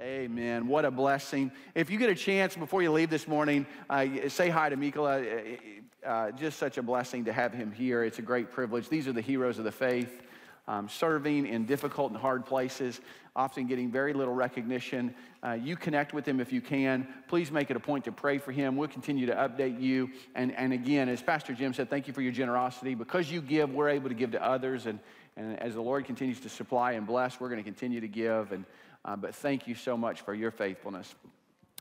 Amen. What a blessing. If you get a chance before you leave this morning, uh, say hi to Mikola. Uh, uh, just such a blessing to have him here. It's a great privilege. These are the heroes of the faith, um, serving in difficult and hard places, often getting very little recognition. Uh, you connect with him if you can. Please make it a point to pray for him. We'll continue to update you. And, and again, as Pastor Jim said, thank you for your generosity. Because you give, we're able to give to others. And, and as the Lord continues to supply and bless, we're going to continue to give. And uh, but thank you so much for your faithfulness.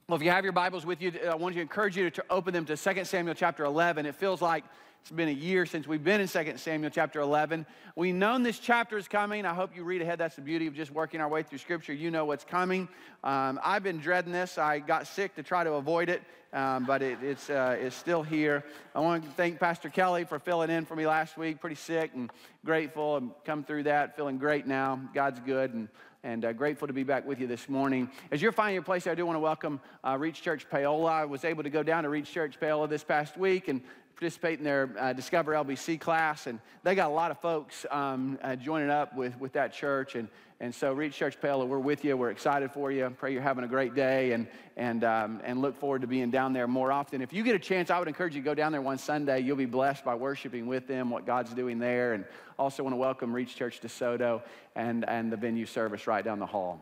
Well, if you have your Bibles with you, I want to encourage you to open them to 2 Samuel chapter 11. It feels like it's been a year since we've been in 2 Samuel chapter 11. We've known this chapter is coming. I hope you read ahead. That's the beauty of just working our way through Scripture. You know what's coming. Um, I've been dreading this. I got sick to try to avoid it, um, but it, it's, uh, it's still here. I want to thank Pastor Kelly for filling in for me last week. Pretty sick and grateful and come through that. Feeling great now. God's good. And and uh, grateful to be back with you this morning. As you're finding your place, I do want to welcome uh, Reach Church Paola. I was able to go down to Reach Church Paola this past week and participate in their uh, Discover LBC class, and they got a lot of folks um, uh, joining up with, with that church. And, and so, Reach Church Paola, we're with you. We're excited for you. Pray you're having a great day and, and, um, and look forward to being down there more often. If you get a chance, I would encourage you to go down there one Sunday. You'll be blessed by worshiping with them, what God's doing there. And also want to welcome Reach Church DeSoto and, and the venue service right down the hall.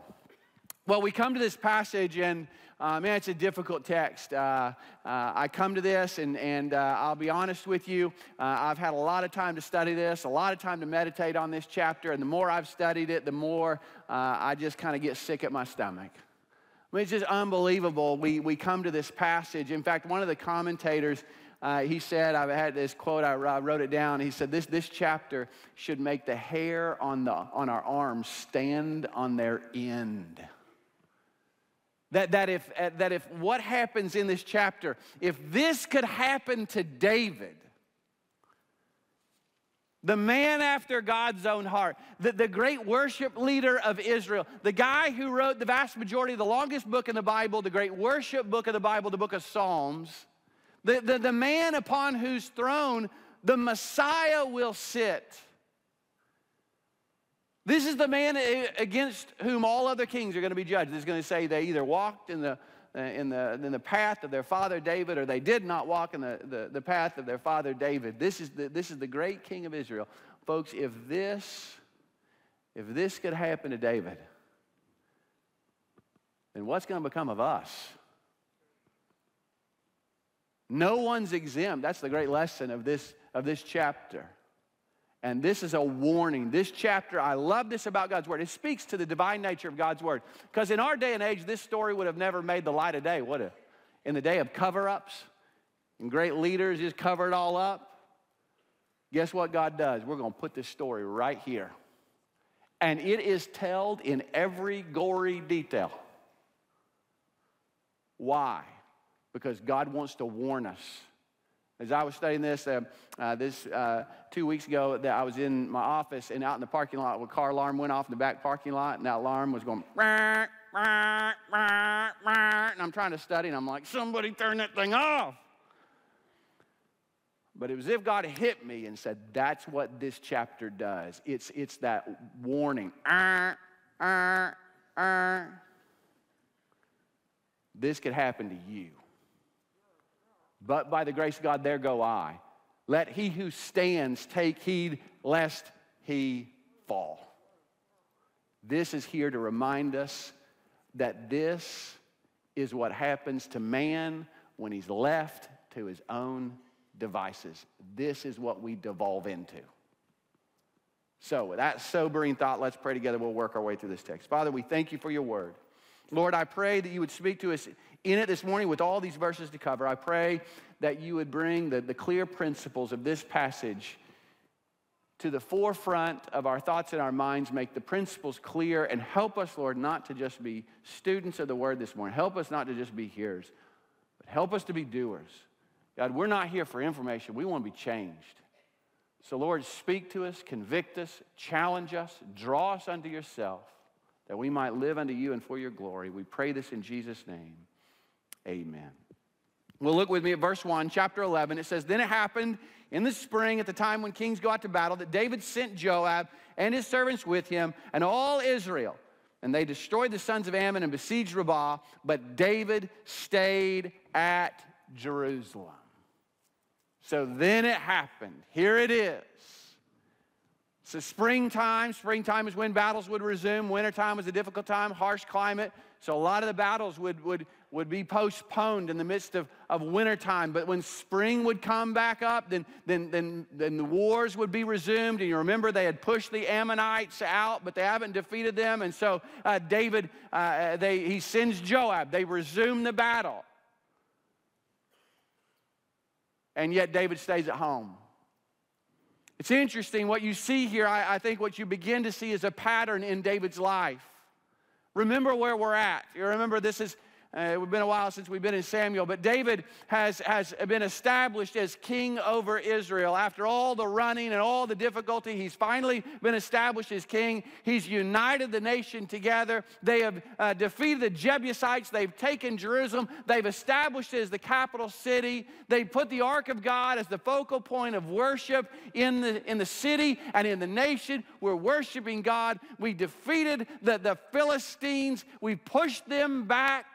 Well, we come to this passage, and uh, man, it's a difficult text. Uh, uh, I come to this, and, and uh, I'll be honest with you, uh, I've had a lot of time to study this, a lot of time to meditate on this chapter, and the more I've studied it, the more uh, I just kind of get sick at my stomach. I mean, it's just unbelievable. We, we come to this passage. In fact, one of the commentators, he said, I've had this quote, I, I wrote it down. He said, this, this chapter should make the hair on, the, on our arms stand on their end. That, that, if, uh, that if what happens in this chapter, if this could happen to David, the man after God's own heart, the, the great worship leader of Israel, the guy who wrote the vast majority of the longest book in the Bible, the great worship book of the Bible, the book of Psalms, the, the, the man upon whose throne the Messiah will sit. This is the man against whom all other kings are going to be judged. Is going to say they either walked in the, uh, in the, in the path of their father David or they did not walk in the, the, the path of their father David. This is, the, this is the great king of Israel. Folks, if this, if this could happen to David, then what's going to become of us? No one's exempt. That's the great lesson of this, of this chapter. And this is a warning. This chapter, I love this about God's Word. It speaks to the divine nature of God's Word. Because in our day and age, this story would have never made the light of day, would it? In the day of cover ups and great leaders just cover it all up. Guess what God does? We're going to put this story right here. And it is told in every gory detail. Why? Because God wants to warn us as I was studying this, uh, uh, this uh, two weeks ago, that I was in my office and out in the parking lot, a car alarm went off in the back parking lot, and that alarm was going, rah, and I'm trying to study, and I'm like, somebody turn that thing off. But it was as if God hit me and said, That's what this chapter does. It's, it's that warning. This could happen to you but by the grace of God, there go I. Let he who stands take heed lest he fall. This is here to remind us that this is what happens to man when he's left to his own devices. This is what we devolve into. So, with that sobering thought, let's pray together. We'll work our way through this text. Father, we thank you for your word. Lord, I pray that you would speak to us in it this morning with all these verses to cover. I pray that you would bring the, the clear principles of this passage to the forefront of our thoughts and our minds, make the principles clear, and help us, Lord, not to just be students of the word this morning. Help us not to just be hearers, but help us to be doers. God, we're not here for information, we want to be changed. So, Lord, speak to us, convict us, challenge us, draw us unto yourself, that we might live unto you and for your glory. We pray this in Jesus' name. Amen. Well, look with me at verse 1, chapter 11. It says, Then it happened in the spring, at the time when kings go out to battle, that David sent Joab and his servants with him and all Israel And they destroyed the sons of Ammon and besieged Rabbah, but David stayed at Jerusalem. So then it happened. Here it is. So springtime, springtime is when battles would resume. Wintertime was a difficult time, harsh climate. So a lot of the battles would, would, would be postponed in the midst of, of wintertime. But when spring would come back up, then, then, then, then the wars would be resumed. And you remember they had pushed the Ammonites out, but they haven't defeated them. And so uh, David, uh, they, he sends Joab. They resume the battle. And yet David stays at home. It's interesting what you see here. I, I think what you begin to see is a pattern in David's life. Remember where we're at. You remember this is uh, it's been a while since we've been in Samuel, but David has, has been established as king over Israel. After all the running and all the difficulty, he's finally been established as king. He's united the nation together. They have uh, defeated the Jebusites. They've taken Jerusalem. They've established it as the capital city. They put the Ark of God as the focal point of worship in the, in the city and in the nation. We're worshiping God. We defeated the, the Philistines. We pushed them back.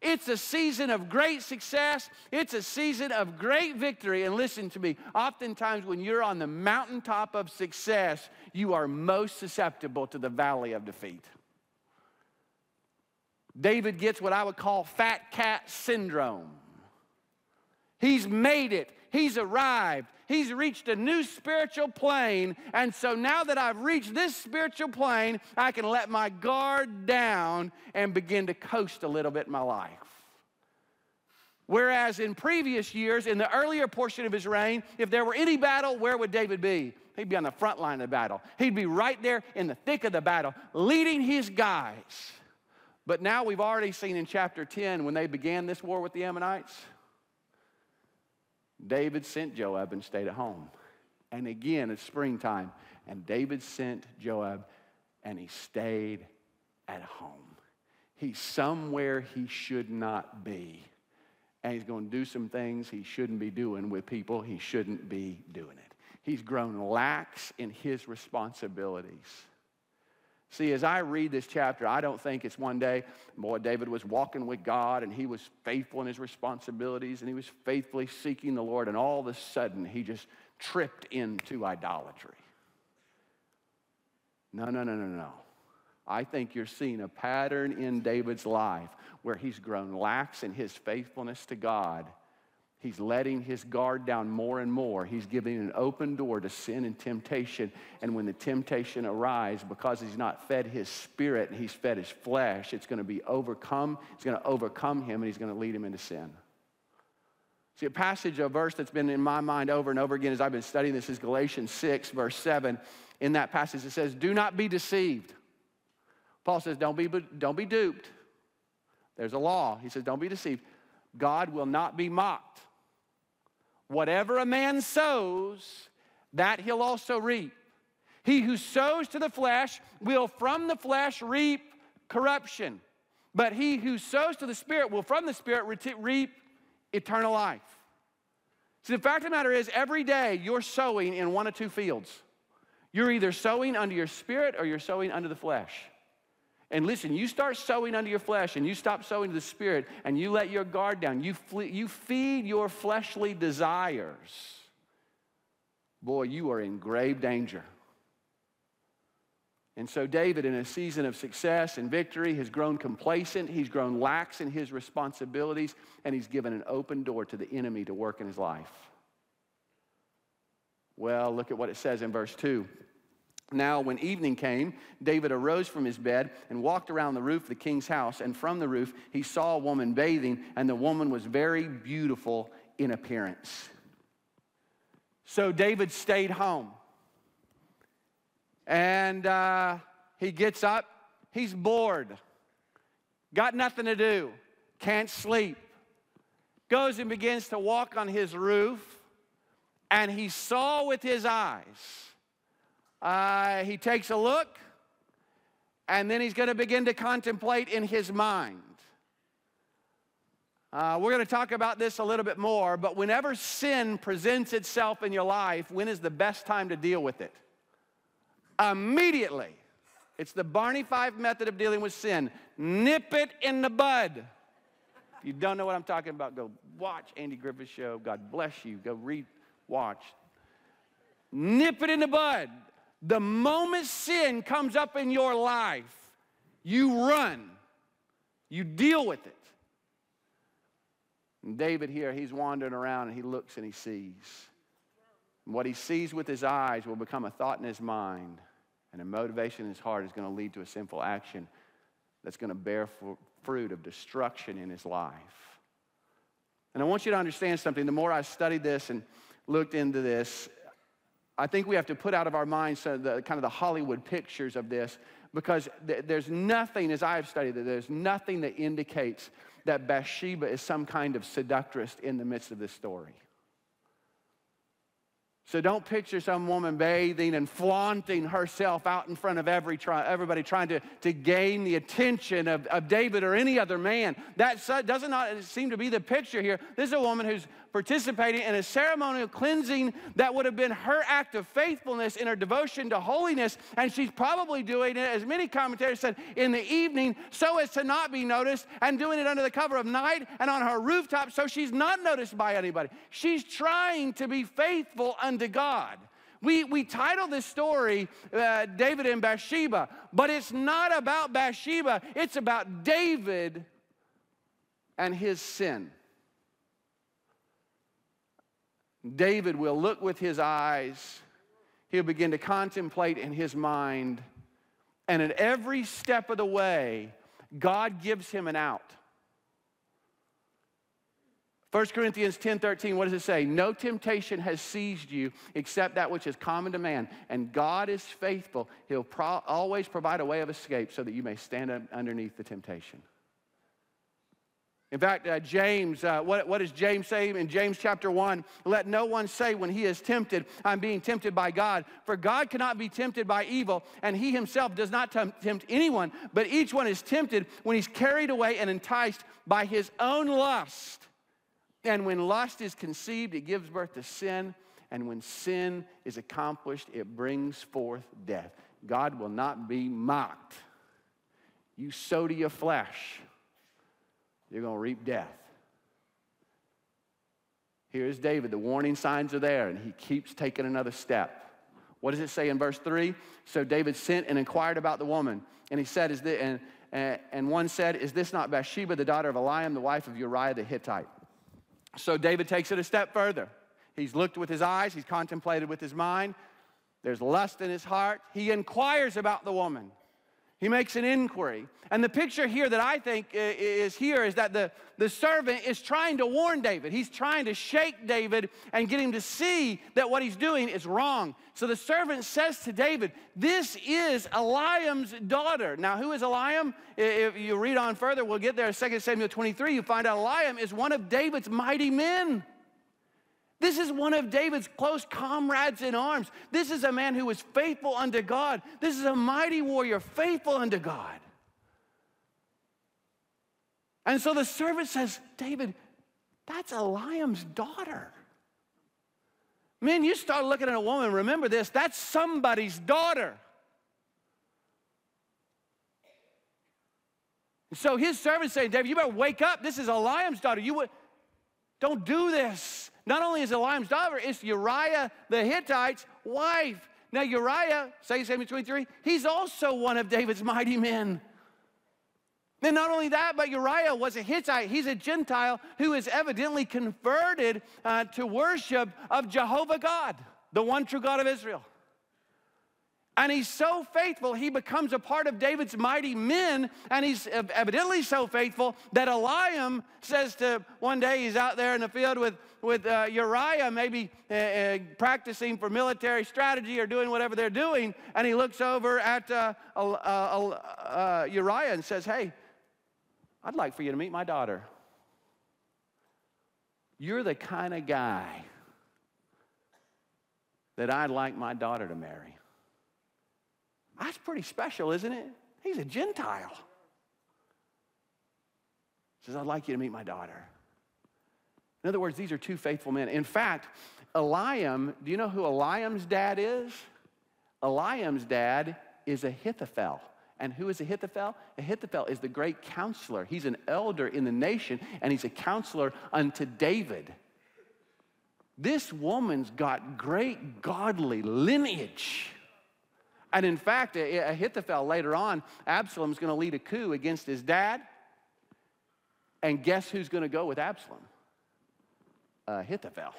It's a season of great success. It's a season of great victory. And listen to me, oftentimes when you're on the mountaintop of success, you are most susceptible to the valley of defeat. David gets what I would call fat cat syndrome. He's made it, he's arrived, he's reached a new spiritual plane. And so now that I've reached this spiritual plane, I can let my guard down and begin to coast a little bit in my life. Whereas in previous years, in the earlier portion of his reign, if there were any battle, where would David be? He'd be on the front line of the battle. He'd be right there in the thick of the battle, leading his guys. But now we've already seen in chapter 10 when they began this war with the Ammonites David sent Joab and stayed at home. And again, it's springtime. And David sent Joab and he stayed at home. He's somewhere he should not be. And he's going to do some things he shouldn't be doing with people he shouldn't be doing it. He's grown lax in his responsibilities. See, as I read this chapter, I don't think it's one day, boy, David was walking with God and he was faithful in his responsibilities and he was faithfully seeking the Lord, and all of a sudden he just tripped into idolatry. No, no, no, no, no. I think you're seeing a pattern in David's life where he's grown lax in his faithfulness to God He's letting his guard down more and more. He's giving an open door to sin and temptation. And when the temptation arises, because he's not fed his spirit and he's fed his flesh, it's going to be overcome. It's going to overcome him and he's going to lead him into sin. See, a passage, a verse that's been in my mind over and over again as I've been studying this is Galatians 6, verse 7. In that passage, it says, Do not be deceived. Paul says, Don't be, don't be duped. There's a law. He says, Don't be deceived. God will not be mocked. Whatever a man sows, that he'll also reap. He who sows to the flesh will from the flesh reap corruption. But he who sows to the Spirit will from the Spirit reap eternal life. See, the fact of the matter is, every day you're sowing in one of two fields. You're either sowing under your spirit or you're sowing under the flesh. And listen, you start sowing under your flesh and you stop sowing to the spirit and you let your guard down. You, flee, you feed your fleshly desires. Boy, you are in grave danger. And so, David, in a season of success and victory, has grown complacent. He's grown lax in his responsibilities, and he's given an open door to the enemy to work in his life. Well, look at what it says in verse 2. Now, when evening came, David arose from his bed and walked around the roof of the king's house. And from the roof, he saw a woman bathing, and the woman was very beautiful in appearance. So David stayed home. And uh, he gets up, he's bored, got nothing to do, can't sleep. Goes and begins to walk on his roof, and he saw with his eyes uh, he takes a look, and then he's going to begin to contemplate in his mind. Uh, we're going to talk about this a little bit more, but whenever sin presents itself in your life, when is the best time to deal with it? Immediately. It's the Barney Fife method of dealing with sin. Nip it in the bud. If you don't know what I'm talking about, go watch Andy Griffith's show. God bless you. Go re watch. Nip it in the bud. The moment sin comes up in your life, you run, you deal with it. And David here, he's wandering around and he looks and he sees. And what he sees with his eyes will become a thought in his mind, and a motivation in his heart is going to lead to a sinful action that's going to bear fruit of destruction in his life. And I want you to understand something. The more I studied this and looked into this, I think we have to put out of our minds the kind of the Hollywood pictures of this because th- there's nothing, as I have studied it, there's nothing that indicates that Bathsheba is some kind of seductress in the midst of this story. So don't picture some woman bathing and flaunting herself out in front of every everybody trying to, to gain the attention of, of David or any other man. That does not seem to be the picture here. This is a woman who's participating in a ceremonial cleansing that would have been her act of faithfulness in her devotion to holiness. And she's probably doing it, as many commentators said, in the evening so as to not be noticed and doing it under the cover of night and on her rooftop so she's not noticed by anybody. She's trying to be faithful unto God. We, we title this story uh, David and Bathsheba, but it's not about Bathsheba, it's about David and his sin. David will look with his eyes, he'll begin to contemplate in his mind, and at every step of the way, God gives him an out. 1 Corinthians 10 13, what does it say? No temptation has seized you except that which is common to man. And God is faithful. He'll pro- always provide a way of escape so that you may stand underneath the temptation. In fact, uh, James, uh, what, what does James say in James chapter 1? Let no one say when he is tempted, I'm being tempted by God. For God cannot be tempted by evil, and he himself does not tempt anyone, but each one is tempted when he's carried away and enticed by his own lust. And when lust is conceived, it gives birth to sin. And when sin is accomplished, it brings forth death. God will not be mocked. You sow to your flesh you're going to reap death. Here's David. The warning signs are there, and he keeps taking another step. What does it say in verse 3? So David sent and inquired about the woman. And he said, Is this, and, and one said, Is this not Bathsheba, the daughter of Eliam, the wife of Uriah the Hittite? So David takes it a step further. He's looked with his eyes, he's contemplated with his mind. There's lust in his heart. He inquires about the woman. He makes an inquiry. And the picture here that I think uh, is here is that the, the servant is trying to warn David. He's trying to shake David and get him to see that what he's doing is wrong. So the servant says to David, This is Eliam's daughter. Now, who is Eliam? If you read on further, we'll get there. 2 Samuel 23, you find out Eliam is one of David's mighty men. This is one of David's close comrades in arms. This is a man who was faithful unto God. This is a mighty warrior, faithful unto God. And so the servant says, David, that's Eliam's daughter. Man, you start looking at a woman, remember this, that's somebody's daughter. So his servant saying, David, you better wake up. This is Eliam's daughter. You would, don't do this. Not only is Eliam's daughter, it's Uriah the Hittite's wife. Now, Uriah, 2 Samuel 23, he's also one of David's mighty men. And not only that, but Uriah was a Hittite. He's a Gentile who is evidently converted uh, to worship of Jehovah God, the one true God of Israel. And he's so faithful, he becomes a part of David's mighty men. And he's evidently so faithful that Eliam says to one day he's out there in the field with, with uh, Uriah, maybe uh, uh, practicing for military strategy or doing whatever they're doing. And he looks over at uh, uh, uh, Uriah and says, Hey, I'd like for you to meet my daughter. You're the kind of guy that I'd like my daughter to marry. That's pretty special, isn't it? He's a Gentile. He says, I'd like you to meet my daughter. In other words, these are two faithful men. In fact, Eliam, do you know who Eliam's dad is? Eliam's dad is Ahithophel. And who is Ahithophel? Ahithophel is the great counselor. He's an elder in the nation, and he's a counselor unto David. This woman's got great godly lineage. And in fact, Ahithophel later on, Absalom's going to lead a coup against his dad. And guess who's going to go with Absalom? Ahithophel.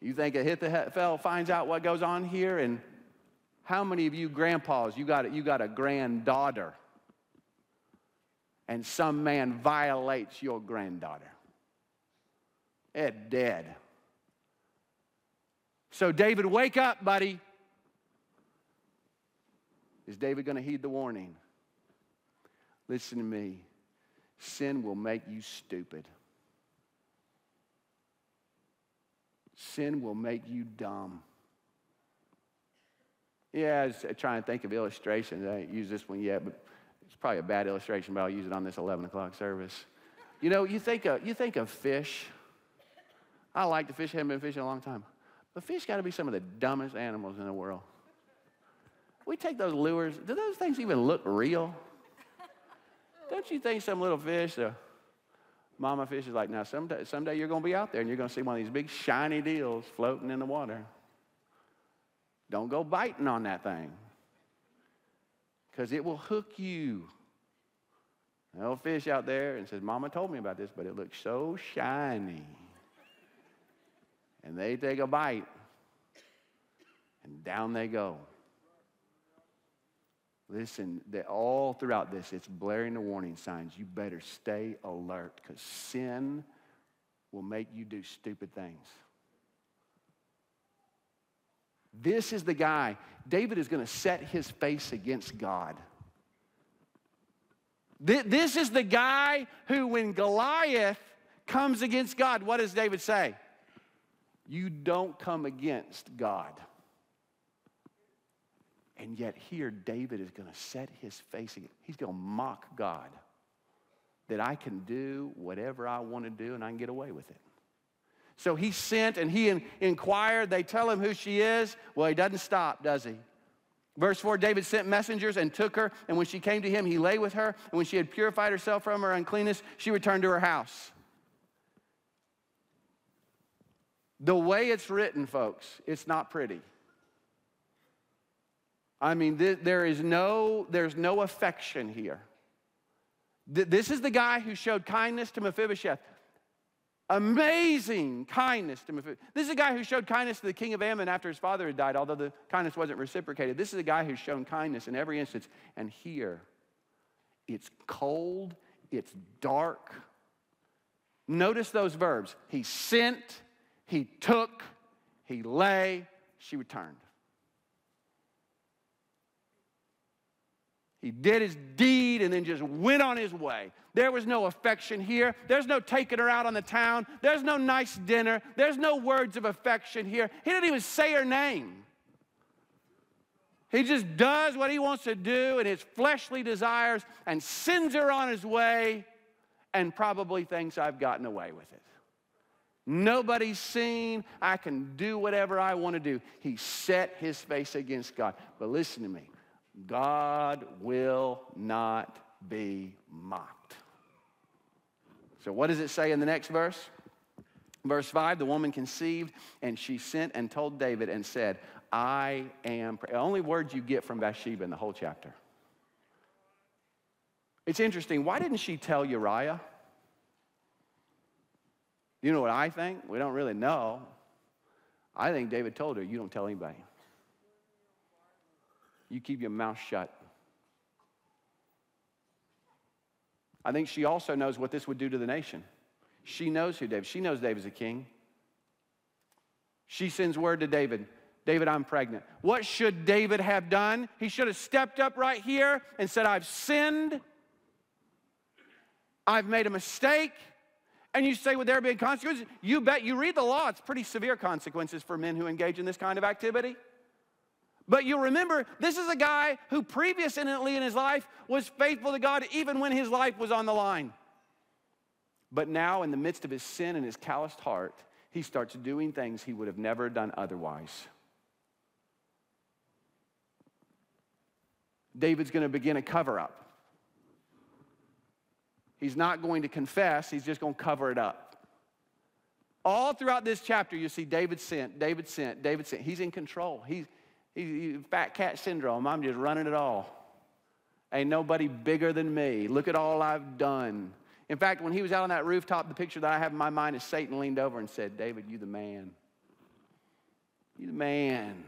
You think Ahithophel finds out what goes on here? And how many of you grandpas, you got, you got a granddaughter, and some man violates your granddaughter? It dead. So, David, wake up, buddy. Is David going to heed the warning? Listen to me. Sin will make you stupid. Sin will make you dumb. Yeah, I was trying to think of illustrations. I ain't used this one yet, but it's probably a bad illustration, but I'll use it on this 11 o'clock service. You know, you think of, you think of fish. I like to fish, I haven't been fishing a long time. But fish got to be some of the dumbest animals in the world. We take those lures, do those things even look real? Don't you think some little fish, the mama fish is like, now someday, someday you're going to be out there and you're going to see one of these big shiny deals floating in the water. Don't go biting on that thing because it will hook you. An little fish out there and says, Mama told me about this, but it looks so shiny and they take a bite, and down they go. Listen, all throughout this, it's blaring the warning signs. You better stay alert because sin will make you do stupid things. This is the guy. David is going to set his face against God. This is the guy who, when Goliath comes against God, what does David say? You don't come against God. And yet, here, David is going to set his face. He's going to mock God that I can do whatever I want to do and I can get away with it. So he sent and he in, inquired. They tell him who she is. Well, he doesn't stop, does he? Verse 4 David sent messengers and took her, and when she came to him, he lay with her. And when she had purified herself from her uncleanness, she returned to her house. The way it's written, folks, it's not pretty. I mean, th- there is no, there's no affection here. Th- this is the guy who showed kindness to Mephibosheth. Amazing kindness to Mephibosheth. This is a guy who showed kindness to the king of Ammon after his father had died, although the kindness wasn't reciprocated. This is a guy who's shown kindness in every instance. And here, it's cold, it's dark. Notice those verbs. He sent, he took, he lay, she returned. He did his deed and then just went on his way. There was no affection here. There's no taking her out on the town. There's no nice dinner. There's no words of affection here. He didn't even say her name. He just does what he wants to do and his fleshly desires and sends her on his way and probably thinks I've gotten away with it. Nobody's seen. I can do whatever I want to do. He set his face against God. But listen to me God will not be mocked. So, what does it say in the next verse? Verse 5 the woman conceived, and she sent and told David and said, I am. The only words you get from Bathsheba in the whole chapter. It's interesting. Why didn't she tell Uriah? You know what I think? We don't really know. I think David told her, You don't tell anybody. You keep your mouth shut. I think she also knows what this would do to the nation. She knows who David. She knows David's a king. She sends word to David. David, I'm pregnant. What should David have done? He should have stepped up right here and said, I've sinned. I've made a mistake. And you say, would there be consequences? You bet. You read the law, it's pretty severe consequences for men who engage in this kind of activity. But you remember, this is a guy who previously in his life was faithful to God even when his life was on the line. But now, in the midst of his sin and his calloused heart, he starts doing things he would have never done otherwise. David's going to begin a cover up. He's not going to confess, he's just going to cover it up. All throughout this chapter, you see David sent, David sent, David sent. He's in control. He's, he's fat cat syndrome. I'm just running it all. Ain't nobody bigger than me. Look at all I've done. In fact, when he was out on that rooftop, the picture that I have in my mind is Satan leaned over and said, David, you the man. You the man.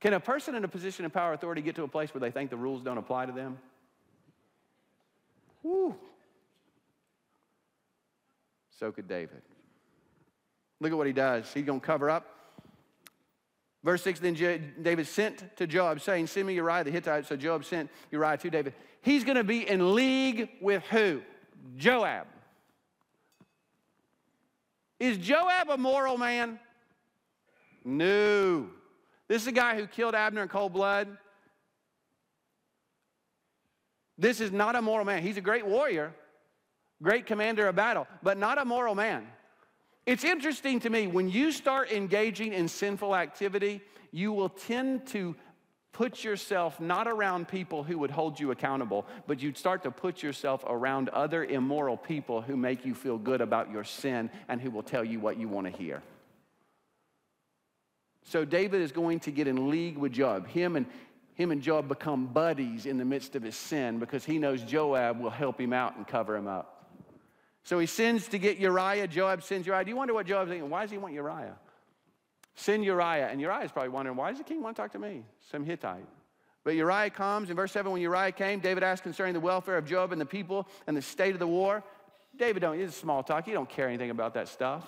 Can a person in a position of power authority get to a place where they think the rules don't apply to them? So could David. Look at what he does. He's going to cover up. Verse 6 Then David sent to Joab, saying, Send me Uriah the Hittite. So Joab sent Uriah to David. He's going to be in league with who? Joab. Is Joab a moral man? No. This is a guy who killed Abner in cold blood. This is not a moral man. He's a great warrior, great commander of battle, but not a moral man. It's interesting to me when you start engaging in sinful activity, you will tend to put yourself not around people who would hold you accountable, but you'd start to put yourself around other immoral people who make you feel good about your sin and who will tell you what you want to hear. So David is going to get in league with Joab. Him and him and Joab become buddies in the midst of his sin because he knows Joab will help him out and cover him up. So he sends to get Uriah. Joab sends Uriah. Do you wonder what Joab's thinking? Why does he want Uriah? Send Uriah. And Uriah is probably wondering, why does the king want to talk to me? Some Hittite. But Uriah comes. In verse 7, when Uriah came, David asked concerning the welfare of Joab and the people and the state of the war. David don't, it's small talk. He don't care anything about that stuff.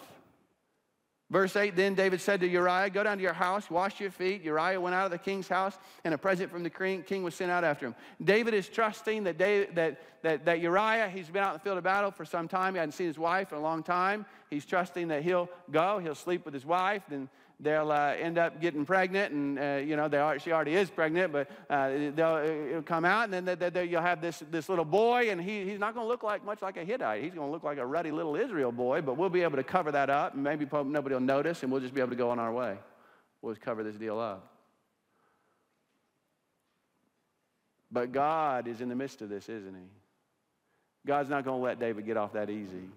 Verse 8 Then David said to Uriah, Go down to your house, wash your feet. Uriah went out of the king's house, and a present from the king was sent out after him. David is trusting that, David, that, that, that Uriah, he's been out in the field of battle for some time. He hadn't seen his wife in a long time. He's trusting that he'll go, he'll sleep with his wife, then they'll uh, end up getting pregnant, and uh, you know are, she already is pregnant, but uh, they'll it'll come out, and then they, they, they, you'll have this this little boy, and he, he's not going to look like much like a Hittite. He's going to look like a ruddy little Israel boy, but we'll be able to cover that up, and maybe nobody will notice, and we'll just be able to go on our way. We'll just cover this deal up. But God is in the midst of this, isn't He? God's not going to let David get off that easy.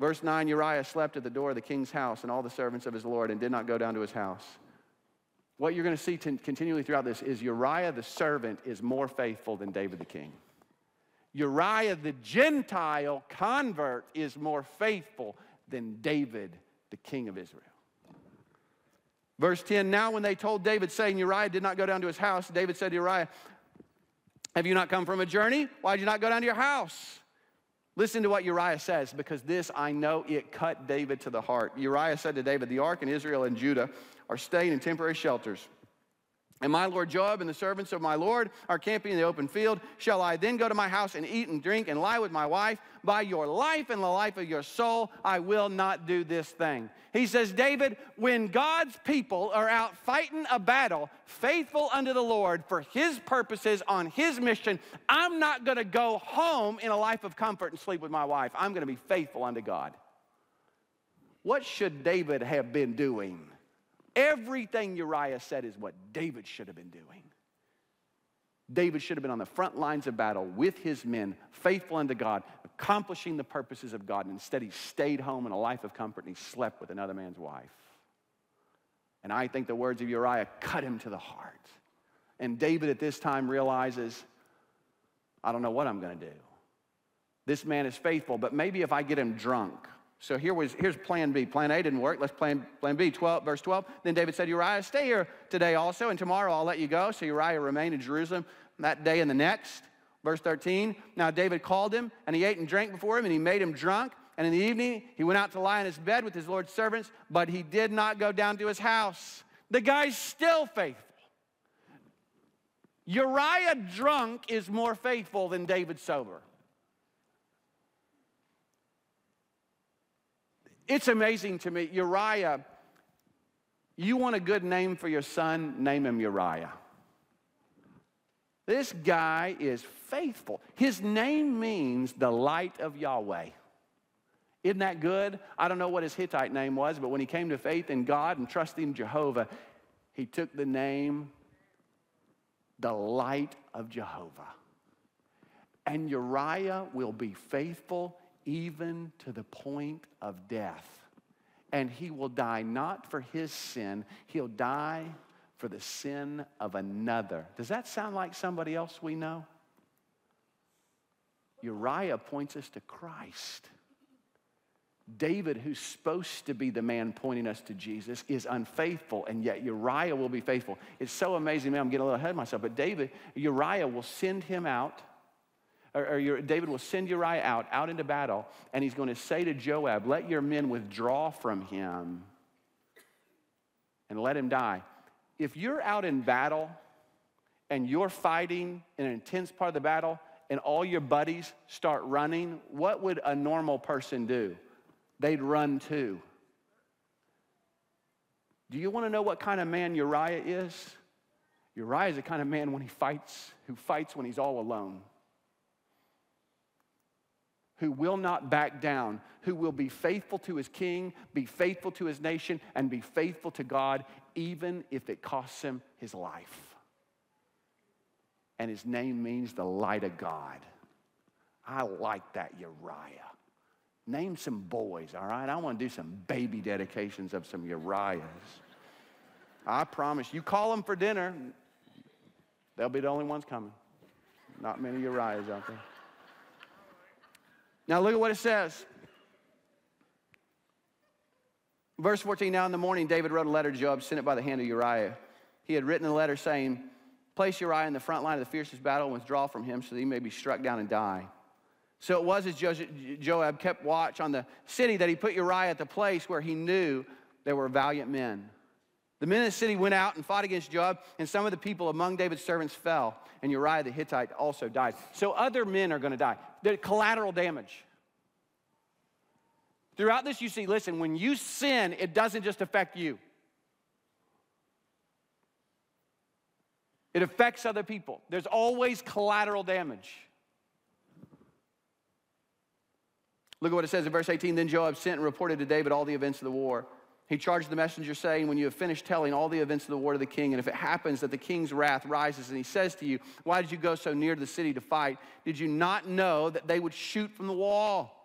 Verse 9 Uriah slept at the door of the king's house and all the servants of his Lord and did not go down to his house. What you're going to see continually throughout this is Uriah the servant is more faithful than David the king. Uriah the Gentile convert is more faithful than David the king of Israel. Verse 10 Now, when they told David, saying, Uriah did not go down to his house, David said to Uriah, Have you not come from a journey? Why did you not go down to your house? Listen to what Uriah says, because this I know it cut David to the heart. Uriah said to David, The ark and Israel and Judah are staying in temporary shelters. And my lord Joab and the servants of my lord are camping in the open field. Shall I then go to my house and eat and drink and lie with my wife? By your life and the life of your soul, I will not do this thing. He says, David, when God's people are out fighting a battle, faithful unto the Lord for his purposes on his mission, I'm not going to go home in a life of comfort and sleep with my wife. I'm going to be faithful unto God. What should David have been doing? Everything Uriah said is what David should have been doing. David should have been on the front lines of battle with his men, faithful unto God, accomplishing the purposes of God. And instead, he stayed home in a life of comfort and he slept with another man's wife. And I think the words of Uriah cut him to the heart. And David at this time realizes, I don't know what I'm going to do. This man is faithful, but maybe if I get him drunk, so here was, here's plan B. Plan A didn't work. Let's plan, plan B, 12, verse 12. Then David said, Uriah, stay here today also, and tomorrow I'll let you go. So Uriah remained in Jerusalem that day and the next. Verse 13. Now David called him, and he ate and drank before him, and he made him drunk. And in the evening, he went out to lie in his bed with his Lord's servants, but he did not go down to his house. The guy's still faithful. Uriah drunk is more faithful than David sober. It's amazing to me. Uriah, you want a good name for your son? Name him Uriah. This guy is faithful. His name means the light of Yahweh. Isn't that good? I don't know what his Hittite name was, but when he came to faith in God and trusting Jehovah, he took the name the light of Jehovah. And Uriah will be faithful even to the point of death. And he will die not for his sin, he'll die for the sin of another. Does that sound like somebody else we know? Uriah points us to Christ. David, who's supposed to be the man pointing us to Jesus, is unfaithful, and yet Uriah will be faithful. It's so amazing, man. I'm getting a little ahead of myself, but David, Uriah will send him out, or, or David will send Uriah out, out into battle, and he's going to say to Joab, Let your men withdraw from him and let him die. If you're out in battle and you're fighting in an intense part of the battle, and all your buddies start running, what would a normal person do? they'd run too. Do you want to know what kind of man Uriah is? Uriah is the kind of man when he fights, who fights when he's all alone, who will not back down, who will be faithful to his king, be faithful to his nation, and be faithful to God, even if it costs him his life. And his name means the light of God. I like that Uriah. Name some boys, all right? I want to do some baby dedications of some Uriahs. I promise you, call them for dinner, they'll be the only ones coming. Not many Uriahs out there. Now, look at what it says. Verse 14 Now in the morning, David wrote a letter to Joab, sent it by the hand of Uriah. He had written a letter saying, Place Uriah in the front line of the fiercest battle and withdraw from him so that he may be struck down and die. So it was as Joab kept watch on the city that he put Uriah at the place where he knew there were valiant men. The men of the city went out and fought against Joab, and some of the people among David's servants fell, and Uriah the Hittite also died. So other men are going to die. The collateral damage. Throughout this, you see, listen, when you sin, it doesn't just affect you, it affects other people. There's always collateral damage. Look at what it says in verse 18. Then Joab sent and reported to David all the events of the war. He charged the messenger, saying, When you have finished telling all the events of the war to the king, and if it happens that the king's wrath rises and he says to you, Why did you go so near to the city to fight? Did you not know that they would shoot from the wall?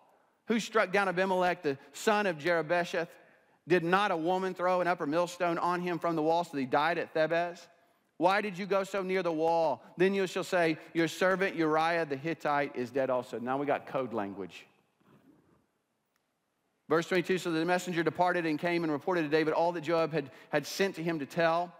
Who struck down Abimelech, the son of Jerubbesheth? Did not a woman throw an upper millstone on him from the wall so that he died at Thebez? Why did you go so near the wall? Then you shall say, Your servant Uriah the Hittite is dead also. Now we got code language. Verse 22 So the messenger departed and came and reported to David all that Joab had, had sent to him to tell.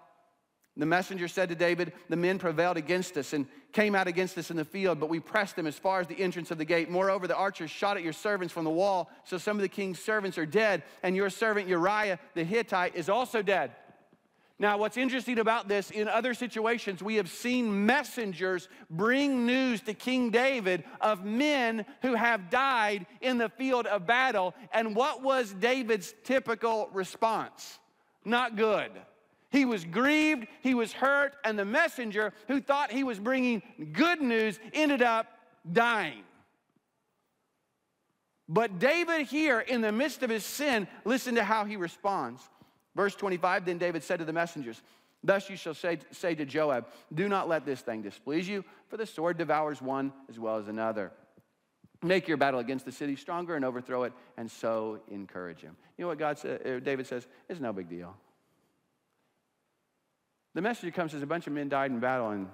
The messenger said to David, The men prevailed against us and came out against us in the field, but we pressed them as far as the entrance of the gate. Moreover, the archers shot at your servants from the wall, so some of the king's servants are dead, and your servant Uriah the Hittite is also dead. Now, what's interesting about this, in other situations, we have seen messengers bring news to King David of men who have died in the field of battle. And what was David's typical response? Not good. He was grieved, he was hurt, and the messenger who thought he was bringing good news ended up dying. But David, here in the midst of his sin, listen to how he responds. Verse 25 Then David said to the messengers, Thus you shall say, say to Joab, Do not let this thing displease you, for the sword devours one as well as another. Make your battle against the city stronger and overthrow it, and so encourage him. You know what God said, David says? It's no big deal. The messenger comes says a bunch of men died in battle, and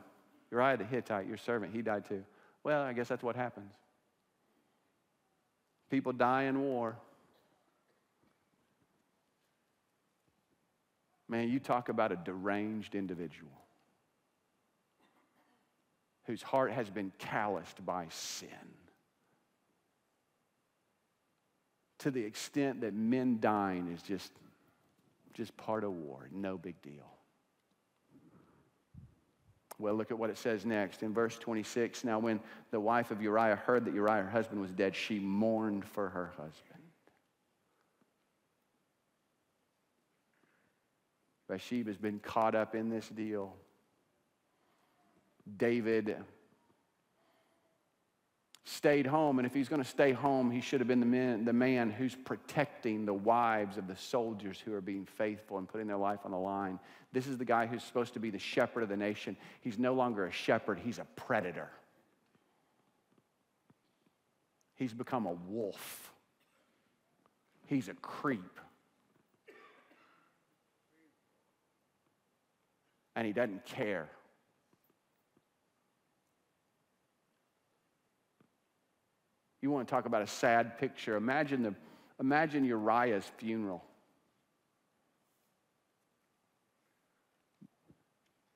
Uriah the Hittite, your servant, he died too. Well, I guess that's what happens. People die in war. Man, you talk about a deranged individual whose heart has been calloused by sin to the extent that men dying is just, just part of war, no big deal. Well, look at what it says next in verse 26. Now, when the wife of Uriah heard that Uriah, her husband, was dead, she mourned for her husband. Bathsheba's been caught up in this deal. David stayed home. And if he's going to stay home, he should have been the man, the man who's protecting the wives of the soldiers who are being faithful and putting their life on the line. This is the guy who's supposed to be the shepherd of the nation. He's no longer a shepherd, he's a predator. He's become a wolf. He's a creep. And he doesn't care. You want to talk about a sad picture. Imagine, the, imagine Uriah's funeral.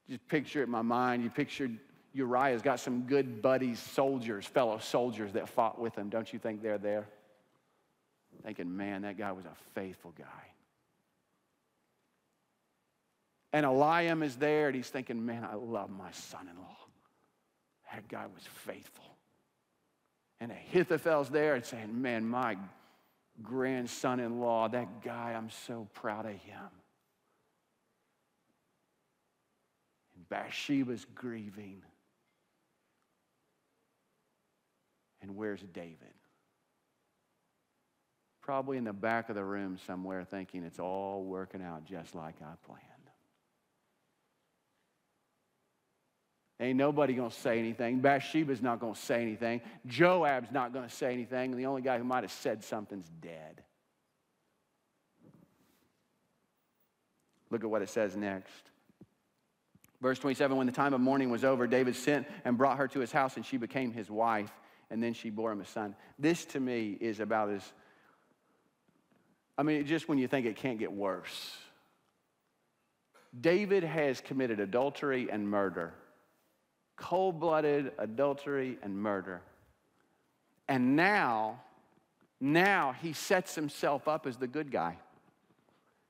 Just picture it in my mind. You picture Uriah's got some good buddies, soldiers, fellow soldiers that fought with him. Don't you think they're there? Thinking, man, that guy was a faithful guy. And Eliam is there, and he's thinking, man, I love my son in law. That guy was faithful. And Ahithophel's there and saying, man, my grandson in law, that guy, I'm so proud of him. And Bathsheba's grieving. And where's David? Probably in the back of the room somewhere thinking it's all working out just like I planned. Ain't nobody going to say anything. Bathsheba's not going to say anything. Joab's not going to say anything. And the only guy who might have said something's dead. Look at what it says next. Verse 27 When the time of mourning was over, David sent and brought her to his house, and she became his wife and then she bore him a son. This to me is about as, I mean, just when you think it can't get worse. David has committed adultery and murder, cold blooded adultery and murder. And now, now he sets himself up as the good guy.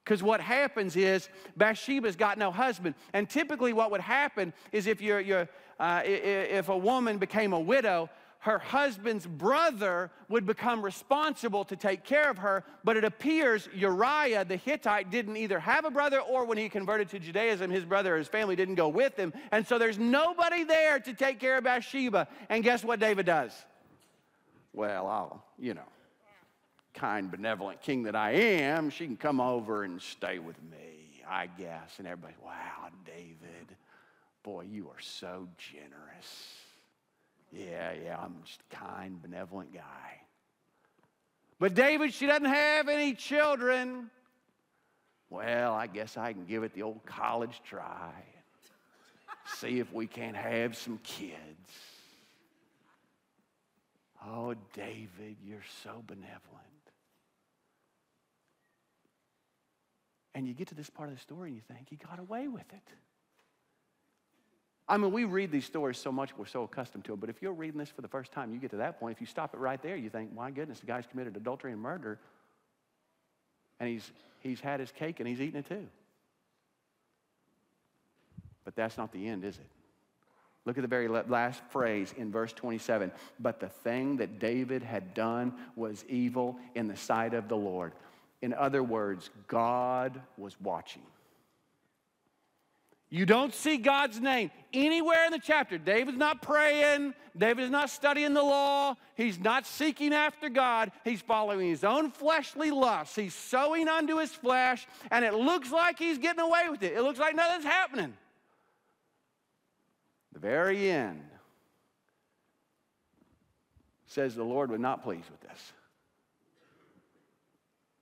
Because what happens is Bathsheba's got no husband. And typically, what would happen is if, you're, you're, uh, if a woman became a widow, her husband's brother would become responsible to take care of her. But it appears Uriah the Hittite didn't either have a brother or when he converted to Judaism, his brother or his family didn't go with him. And so there's nobody there to take care of Bathsheba. And guess what David does? Well, I'll, you know, kind, benevolent king that I am, she can come over and stay with me, I guess. And everybody, wow, David, boy, you are so generous. Yeah, yeah, I'm just a kind, benevolent guy. But David, she doesn't have any children. Well, I guess I can give it the old college try. See if we can't have some kids. Oh, David, you're so benevolent. And you get to this part of the story and you think he got away with it. I mean, we read these stories so much, we're so accustomed to them. But if you're reading this for the first time, you get to that point. If you stop it right there, you think, my goodness, the guy's committed adultery and murder. And he's, he's had his cake and he's eaten it too. But that's not the end, is it? Look at the very last phrase in verse 27. But the thing that David had done was evil in the sight of the Lord. In other words, God was watching. You don't see God's name anywhere in the chapter. David's not praying. David is not studying the law. He's not seeking after God. He's following his own fleshly lusts. He's sowing unto his flesh, and it looks like he's getting away with it. It looks like nothing's happening. The very end says the Lord was not pleased with this.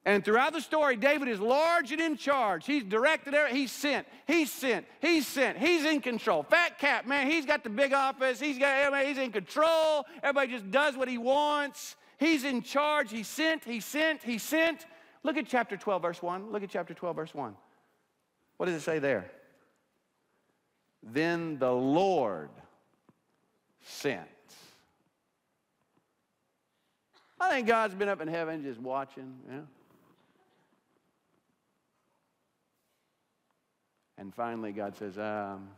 And throughout the story, David is large and in charge. He's directed, he's sent, he's sent, he's sent, he's in control. Fat cat, man, he's got the big office, he's got he's in control. Everybody just does what he wants. He's in charge, he sent, he sent, he sent. Look at chapter 12, verse 1. Look at chapter 12, verse 1. What does it say there? Then the Lord sent. I think God's been up in heaven just watching, you know. And finally, God says, um,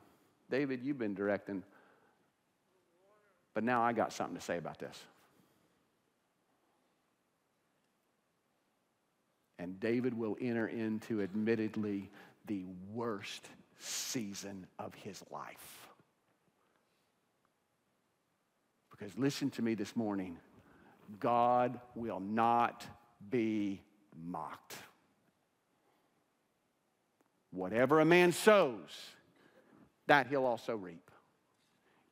David, you've been directing, but now I got something to say about this. And David will enter into, admittedly, the worst season of his life. Because listen to me this morning God will not be mocked. Whatever a man sows, that he'll also reap.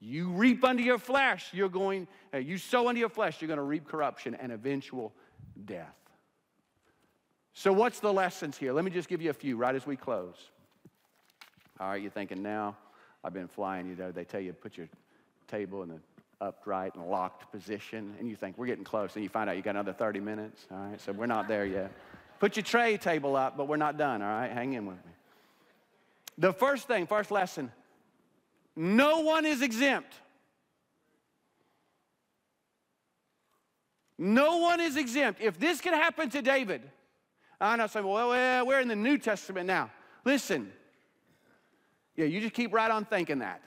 You reap unto your flesh, you're going, uh, you sow unto your flesh, you're going to reap corruption and eventual death. So, what's the lessons here? Let me just give you a few right as we close. All right, you're thinking now, I've been flying, you know, they tell you put your table in the upright and locked position, and you think we're getting close, and you find out you got another 30 minutes. All right, so we're not there yet. Put your tray table up, but we're not done. All right, hang in with me. The first thing, first lesson no one is exempt. No one is exempt. If this could happen to David, I know some, well, well, we're in the New Testament now. Listen, yeah, you just keep right on thinking that.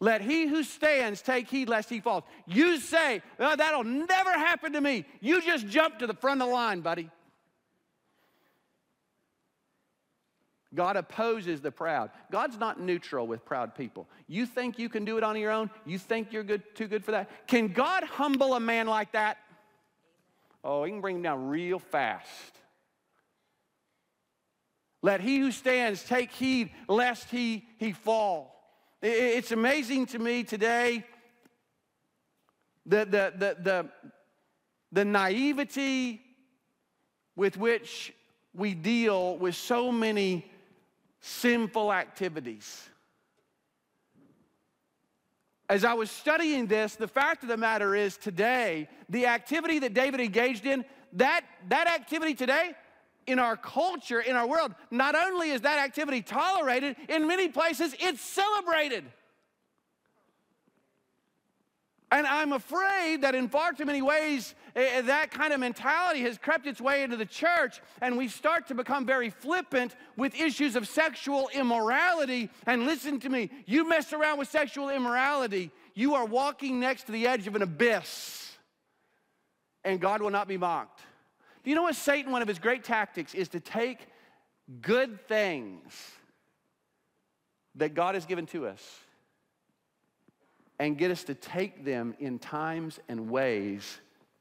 Let he who stands take heed lest he falls. You say, oh, that'll never happen to me. You just jump to the front of the line, buddy. God opposes the proud. God's not neutral with proud people. You think you can do it on your own? You think you're good, too good for that? Can God humble a man like that? Oh, he can bring him down real fast. Let he who stands take heed lest he, he fall. It's amazing to me today the, the, the, the, the naivety with which we deal with so many sinful activities. As I was studying this, the fact of the matter is today, the activity that David engaged in, that, that activity today, in our culture, in our world, not only is that activity tolerated, in many places it's celebrated. And I'm afraid that in far too many ways, uh, that kind of mentality has crept its way into the church, and we start to become very flippant with issues of sexual immorality. And listen to me you mess around with sexual immorality, you are walking next to the edge of an abyss, and God will not be mocked. Do you know what Satan, one of his great tactics, is to take good things that God has given to us and get us to take them in times and ways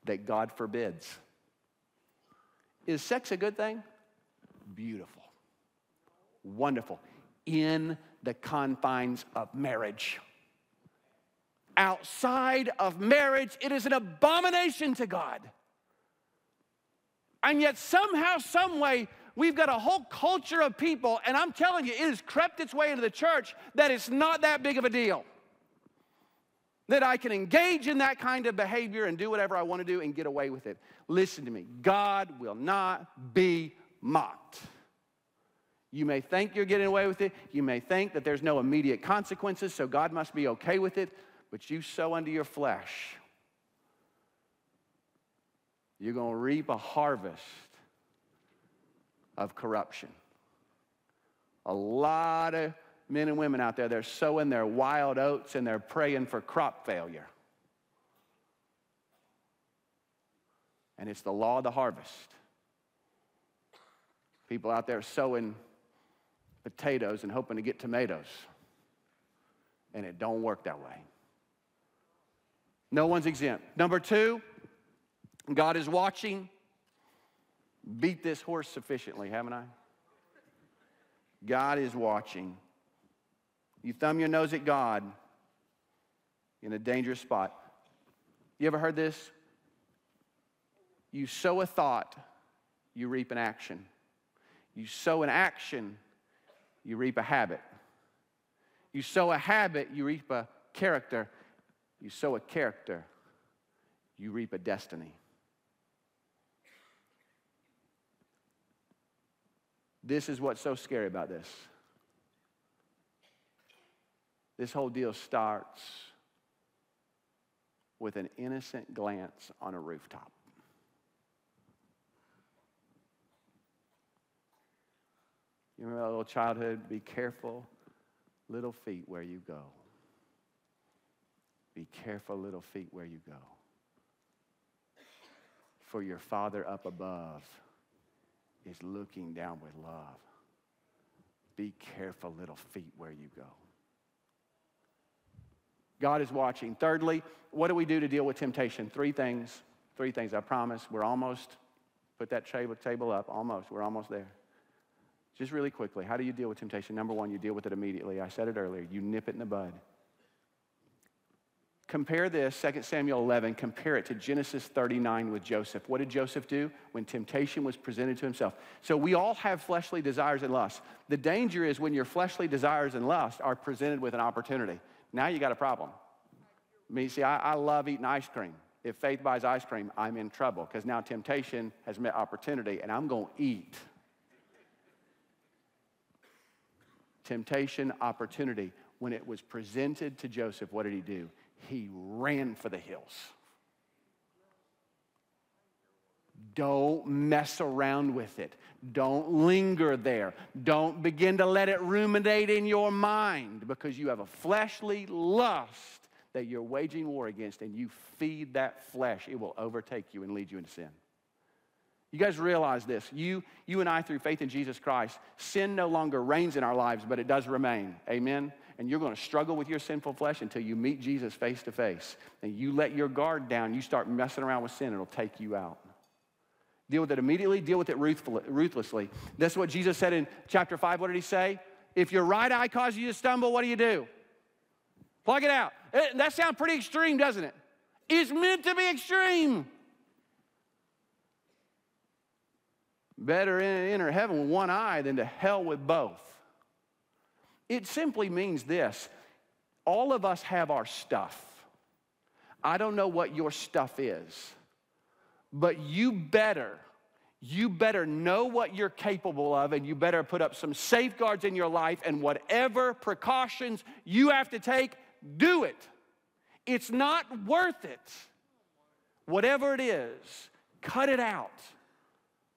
that God forbids. Is sex a good thing? Beautiful, wonderful, in the confines of marriage. Outside of marriage, it is an abomination to God. And yet, somehow, someway, we've got a whole culture of people, and I'm telling you, it has crept its way into the church that it's not that big of a deal that I can engage in that kind of behavior and do whatever I want to do and get away with it. Listen to me God will not be mocked. You may think you're getting away with it. You may think that there's no immediate consequences, so God must be okay with it. But you sow unto your flesh, you're going to reap a harvest of corruption. A lot of men and women out there, they're sowing their wild oats and they're praying for crop failure. And it's the law of the harvest. People out there sowing potatoes and hoping to get tomatoes. And it don't work that way. No one's exempt. Number two, God is watching. Beat this horse sufficiently, haven't I? God is watching. You thumb your nose at God in a dangerous spot. You ever heard this? You sow a thought, you reap an action. You sow an action, you reap a habit. You sow a habit, you reap a character. You sow a character, you reap a destiny. This is what's so scary about this. This whole deal starts with an innocent glance on a rooftop. You remember that little childhood? Be careful, little feet, where you go. Be careful, little feet, where you go. For your Father up above is looking down with love. Be careful, little feet, where you go. God is watching. Thirdly, what do we do to deal with temptation? Three things. Three things, I promise. We're almost, put that table up, almost. We're almost there. Just really quickly, how do you deal with temptation? Number one, you deal with it immediately. I said it earlier. You nip it in the bud. Compare this, 2 Samuel 11, compare it to Genesis 39 with Joseph. What did Joseph do when temptation was presented to himself? So we all have fleshly desires and lusts. The danger is when your fleshly desires and lusts are presented with an opportunity. Now you got a problem. Me, see, I, I love eating ice cream. If faith buys ice cream, I'm in trouble because now temptation has met opportunity and I'm going to eat. Temptation, opportunity. When it was presented to Joseph, what did he do? he ran for the hills. Don't mess around with it. Don't linger there. Don't begin to let it ruminate in your mind because you have a fleshly lust that you're waging war against and you feed that flesh. It will overtake you and lead you into sin. You guys realize this. You, you and I, through faith in Jesus Christ, sin no longer reigns in our lives, but it does remain. Amen? and you're going to struggle with your sinful flesh until you meet Jesus face to face. And you let your guard down, you start messing around with sin, it'll take you out. Deal with it immediately, deal with it ruthlessly. That's what Jesus said in chapter 5. What did he say? If your right eye causes you to stumble, what do you do? Plug it out. Eh, that sounds pretty extreme, doesn't it? It's meant to be extreme. Better in enter heaven with one eye than to hell with both. It simply means this all of us have our stuff. I don't know what your stuff is, but you better, you better know what you're capable of, and you better put up some safeguards in your life, and whatever precautions you have to take, do it. It's not worth it. Whatever it is, cut it out.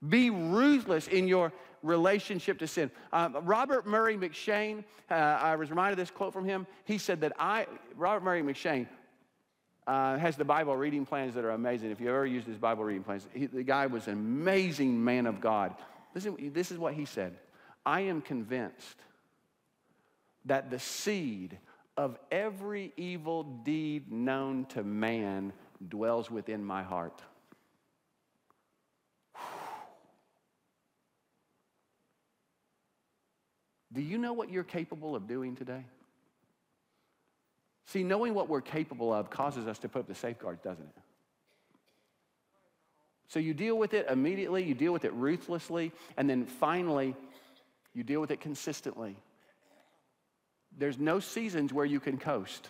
Be ruthless in your relationship to sin. Um, Robert Murray M'Cheyne, uh, I was reminded of this quote from him. He said that I, Robert Murray M'Cheyne, uh, has the Bible reading plans that are amazing. If you ever used his Bible reading plans, he, the guy was an amazing man of God. Listen, this is what he said I am convinced that the seed of every evil deed known to man dwells within my heart. Do you know what you're capable of doing today? See, knowing what we're capable of causes us to put up the safeguards, doesn't it? So you deal with it immediately, you deal with it ruthlessly, and then finally, you deal with it consistently. There's no seasons where you can coast.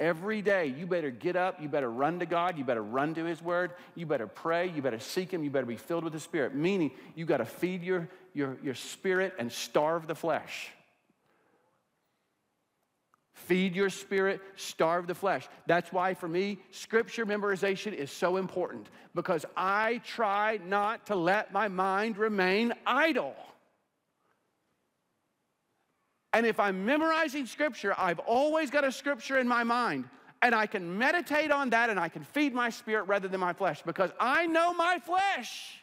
Every day, you better get up, you better run to God, you better run to His Word, you better pray, you better seek Him, you better be filled with the Spirit. Meaning, you got to feed your, your, your spirit and starve the flesh. Feed your spirit, starve the flesh. That's why, for me, scripture memorization is so important because I try not to let my mind remain idle. And if I'm memorizing scripture, I've always got a scripture in my mind. And I can meditate on that and I can feed my spirit rather than my flesh because I know my flesh.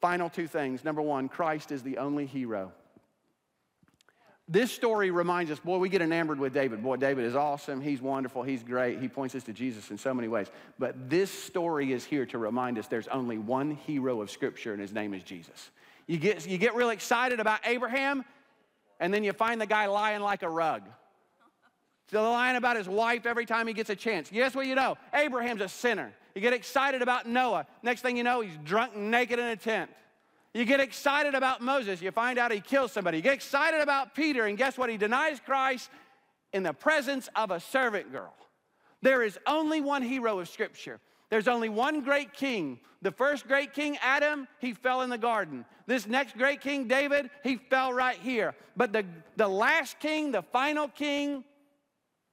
Final two things. Number one, Christ is the only hero. This story reminds us, boy, we get enamored with David. Boy, David is awesome. He's wonderful. He's great. He points us to Jesus in so many ways. But this story is here to remind us there's only one hero of Scripture, and his name is Jesus. You get, you get real excited about Abraham, and then you find the guy lying like a rug. So lying about his wife every time he gets a chance. Guess what you know? Abraham's a sinner. You get excited about Noah. Next thing you know, he's drunk and naked in a tent. You get excited about Moses. You find out he kills somebody. You get excited about Peter, and guess what? He denies Christ in the presence of a servant girl. There is only one hero of Scripture. There's only one great king. The first great king, Adam, he fell in the garden. This next great king, David, he fell right here. But the, the last king, the final king,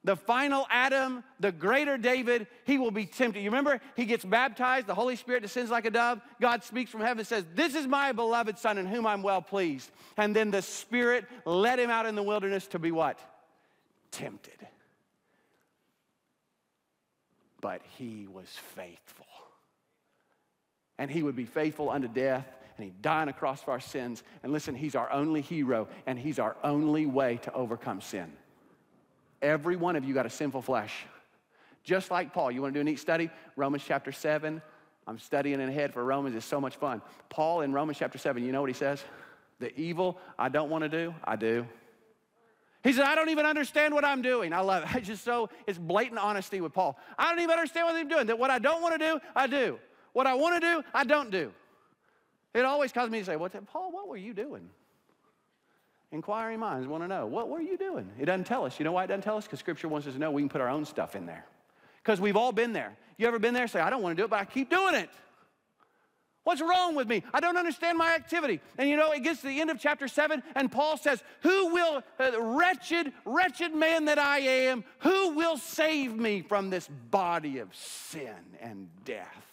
the final Adam, the greater David, he will be tempted. You remember, he gets baptized, the Holy Spirit descends like a dove. God speaks from heaven and says, This is my beloved Son in whom I'm well pleased. And then the Spirit led him out in the wilderness to be what? Tempted but he was faithful. And he would be faithful unto death. and He died on a cross for our sins. And listen, He's our only hero, and He's our only way to overcome sin. Every one of you got a sinful flesh. Just like Paul. You want to do a neat study? Romans chapter 7. I'm studying ahead for Romans. It's so much fun. Paul in Romans chapter 7, you know what he says? The evil I don't want to do, I do. He said, I don't even understand what I'm doing. I love it. It's just so, it's blatant honesty with Paul. I don't even understand what I'm doing. That what I don't want to do, I do. What I want to do, I don't do. It always causes me to say, well, Paul, what were you doing? Inquiring minds want to know, what were you doing? It doesn't tell us. You know why it doesn't tell us? Because Scripture wants us to know we can put our own stuff in there. Because we've all been there. You ever been there? Say, I don't want to do it, but I keep doing it. What's wrong with me? I don't understand my activity. And you know, it gets to the end of chapter 7, and Paul says, Who will, uh, wretched, wretched man that I am, who will save me from this body of sin and death?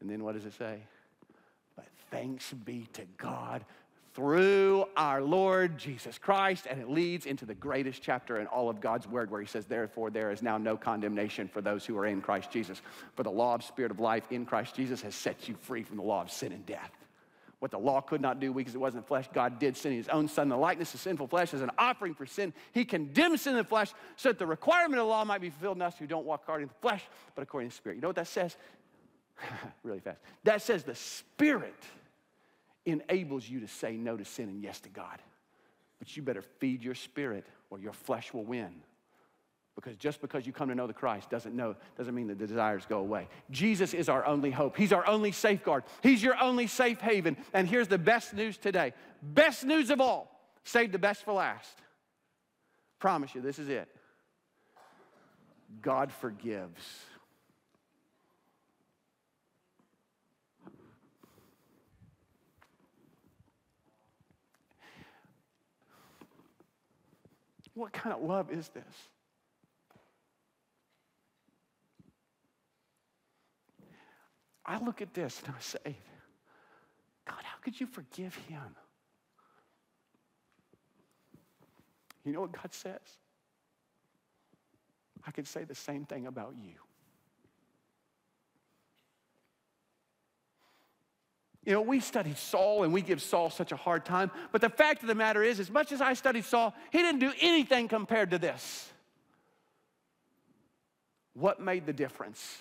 And then what does it say? But thanks be to God through our Lord Jesus Christ, and it leads into the greatest chapter in all of God's Word where He says, Therefore, there is now no condemnation for those who are in Christ Jesus. For the law of Spirit of life in Christ Jesus has set you free from the law of sin and death. What the law could not do because it wasn't flesh, God did send His own Son, the likeness of sinful flesh, as an offering for sin. He condemned sin in the flesh so that the requirement of the law might be fulfilled in us who don't walk according to the flesh, but according to the Spirit. You know what that says? really fast. That says the Spirit enables you to say no to sin and yes to God. But you better feed your spirit or your flesh will win. Because just because you come to know the Christ doesn't know doesn't mean that the desires go away. Jesus is our only hope. He's our only safeguard. He's your only safe haven. And here's the best news today. Best news of all. Save the best for last. Promise you, this is it. God forgives. What kind of love is this? I look at this and I say, God, how could you forgive him? You know what God says? I could say the same thing about you. You know, we study Saul and we give Saul such a hard time, but the fact of the matter is, as much as I studied Saul, he didn't do anything compared to this. What made the difference?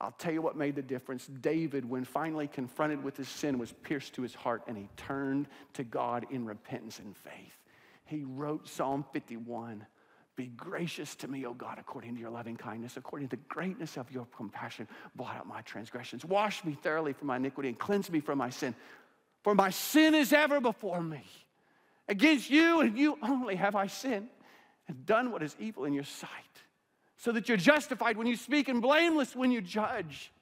I'll tell you what made the difference. David, when finally confronted with his sin, was pierced to his heart and he turned to God in repentance and faith. He wrote Psalm 51 be gracious to me, O God, according to your loving kindness, according to the greatness of your compassion. Blot out my transgressions. Wash me thoroughly from my iniquity and cleanse me from my sin. For my sin is ever before me. Against you and you only have I sinned and done what is evil in your sight, so that you're justified when you speak and blameless when you judge.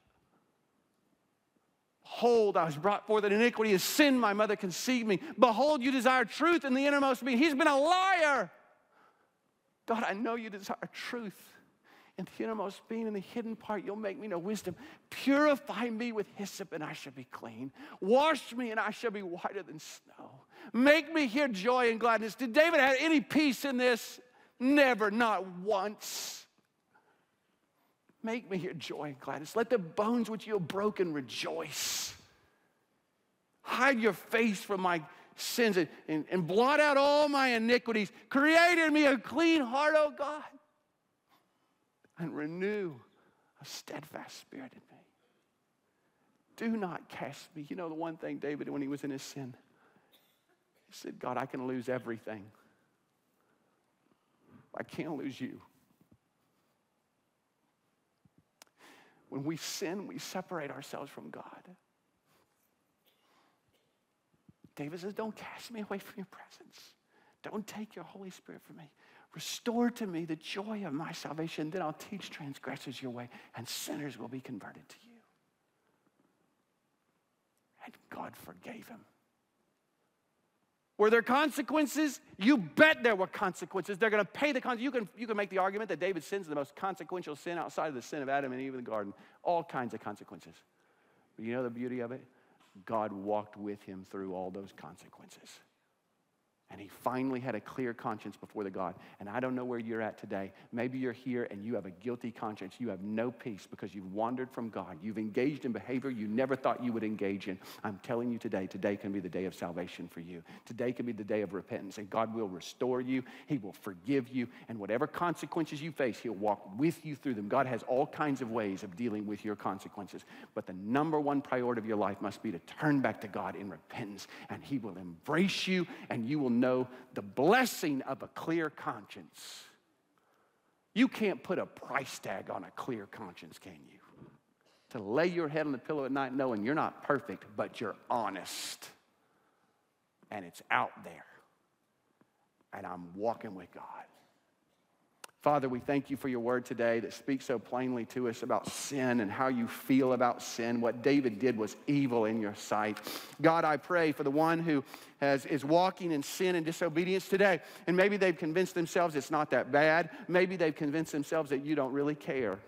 Behold, I was brought forth in iniquity, as sin my mother conceived me. Behold, you desire truth in the innermost being. He's been a liar. God, I know you desire truth. In the innermost being, in the hidden part, you'll make me know wisdom. Purify me with hyssop, and I shall be clean. Wash me, and I shall be whiter than snow. Make me hear joy and gladness. Did David have any peace in this? Never, not once. Make me hear joy and gladness. Let the bones which you have broken rejoice. Hide your face from my sins and, and, and blot out all my iniquities. Create in me a clean heart, O oh God, and renew a steadfast spirit in me. Do not cast me. You know the one thing David, when he was in his sin, he said, God, I can lose everything. I can't lose you. When we sin, we separate ourselves from God. David says, Don't cast me away from your presence. Don't take your Holy Spirit from me. Restore to me the joy of my salvation. Then I'll teach transgressors your way, and sinners will be converted to you. And God forgave him. Were there consequences? You bet there were consequences. They're going to pay the consequences. You can, you can make the argument that David's sin is the most consequential sin outside of the sin of Adam and Eve in the garden. All kinds of consequences. But you know the beauty of it? God walked with him through all those consequences. And he finally had a clear conscience before the God. And I don't know where you're at today. Maybe you're here and you have a guilty conscience. You have no peace because you've wandered from God. You've engaged in behavior you never thought you would engage in. I'm telling you today, today can be the day of salvation for you. Today can be the day of repentance, and God will restore you. He will forgive you, and whatever consequences you face, He'll walk with you through them. God has all kinds of ways of dealing with your consequences, but the number one priority of your life must be to turn back to God in repentance, and He will embrace you, and you will know the blessing of a clear conscience. You can't put a price tag on a clear conscience, can you? To lay your head on the pillow at night knowing you're not perfect, but you're honest. And it's out there. And I'm walking with God. Father, we thank you for your word today that speaks so plainly to us about sin and how you feel about sin. What David did was evil in your sight. God, I pray for the one who has, is walking in sin and disobedience today, and maybe they've convinced themselves it's not that bad. Maybe they've convinced themselves that you don't really care.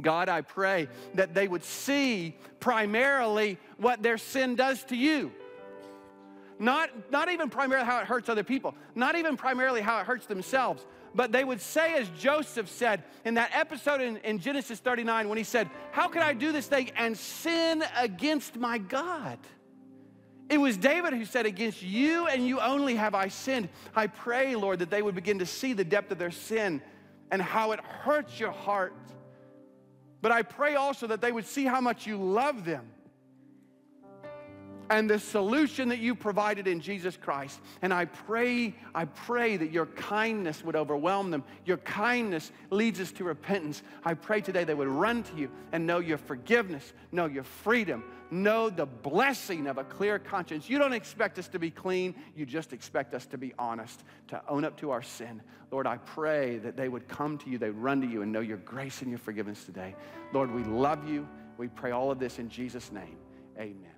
God, I pray that they would see primarily what their sin does to you. Not, not even primarily how it hurts other people, not even primarily how it hurts themselves, but they would say, as Joseph said in that episode in, in Genesis 39, when he said, How could I do this thing and sin against my God? It was David who said, Against you and you only have I sinned. I pray, Lord, that they would begin to see the depth of their sin and how it hurts your heart. But I pray also that they would see how much you love them and the solution that you provided in Jesus Christ. And I pray, I pray that your kindness would overwhelm them. Your kindness leads us to repentance. I pray today they would run to you and know your forgiveness, know your freedom, know the blessing of a clear conscience. You don't expect us to be clean, you just expect us to be honest, to own up to our sin. Lord, I pray that they would come to you, they would run to you and know your grace and your forgiveness today. Lord, we love you. We pray all of this in Jesus' name. Amen.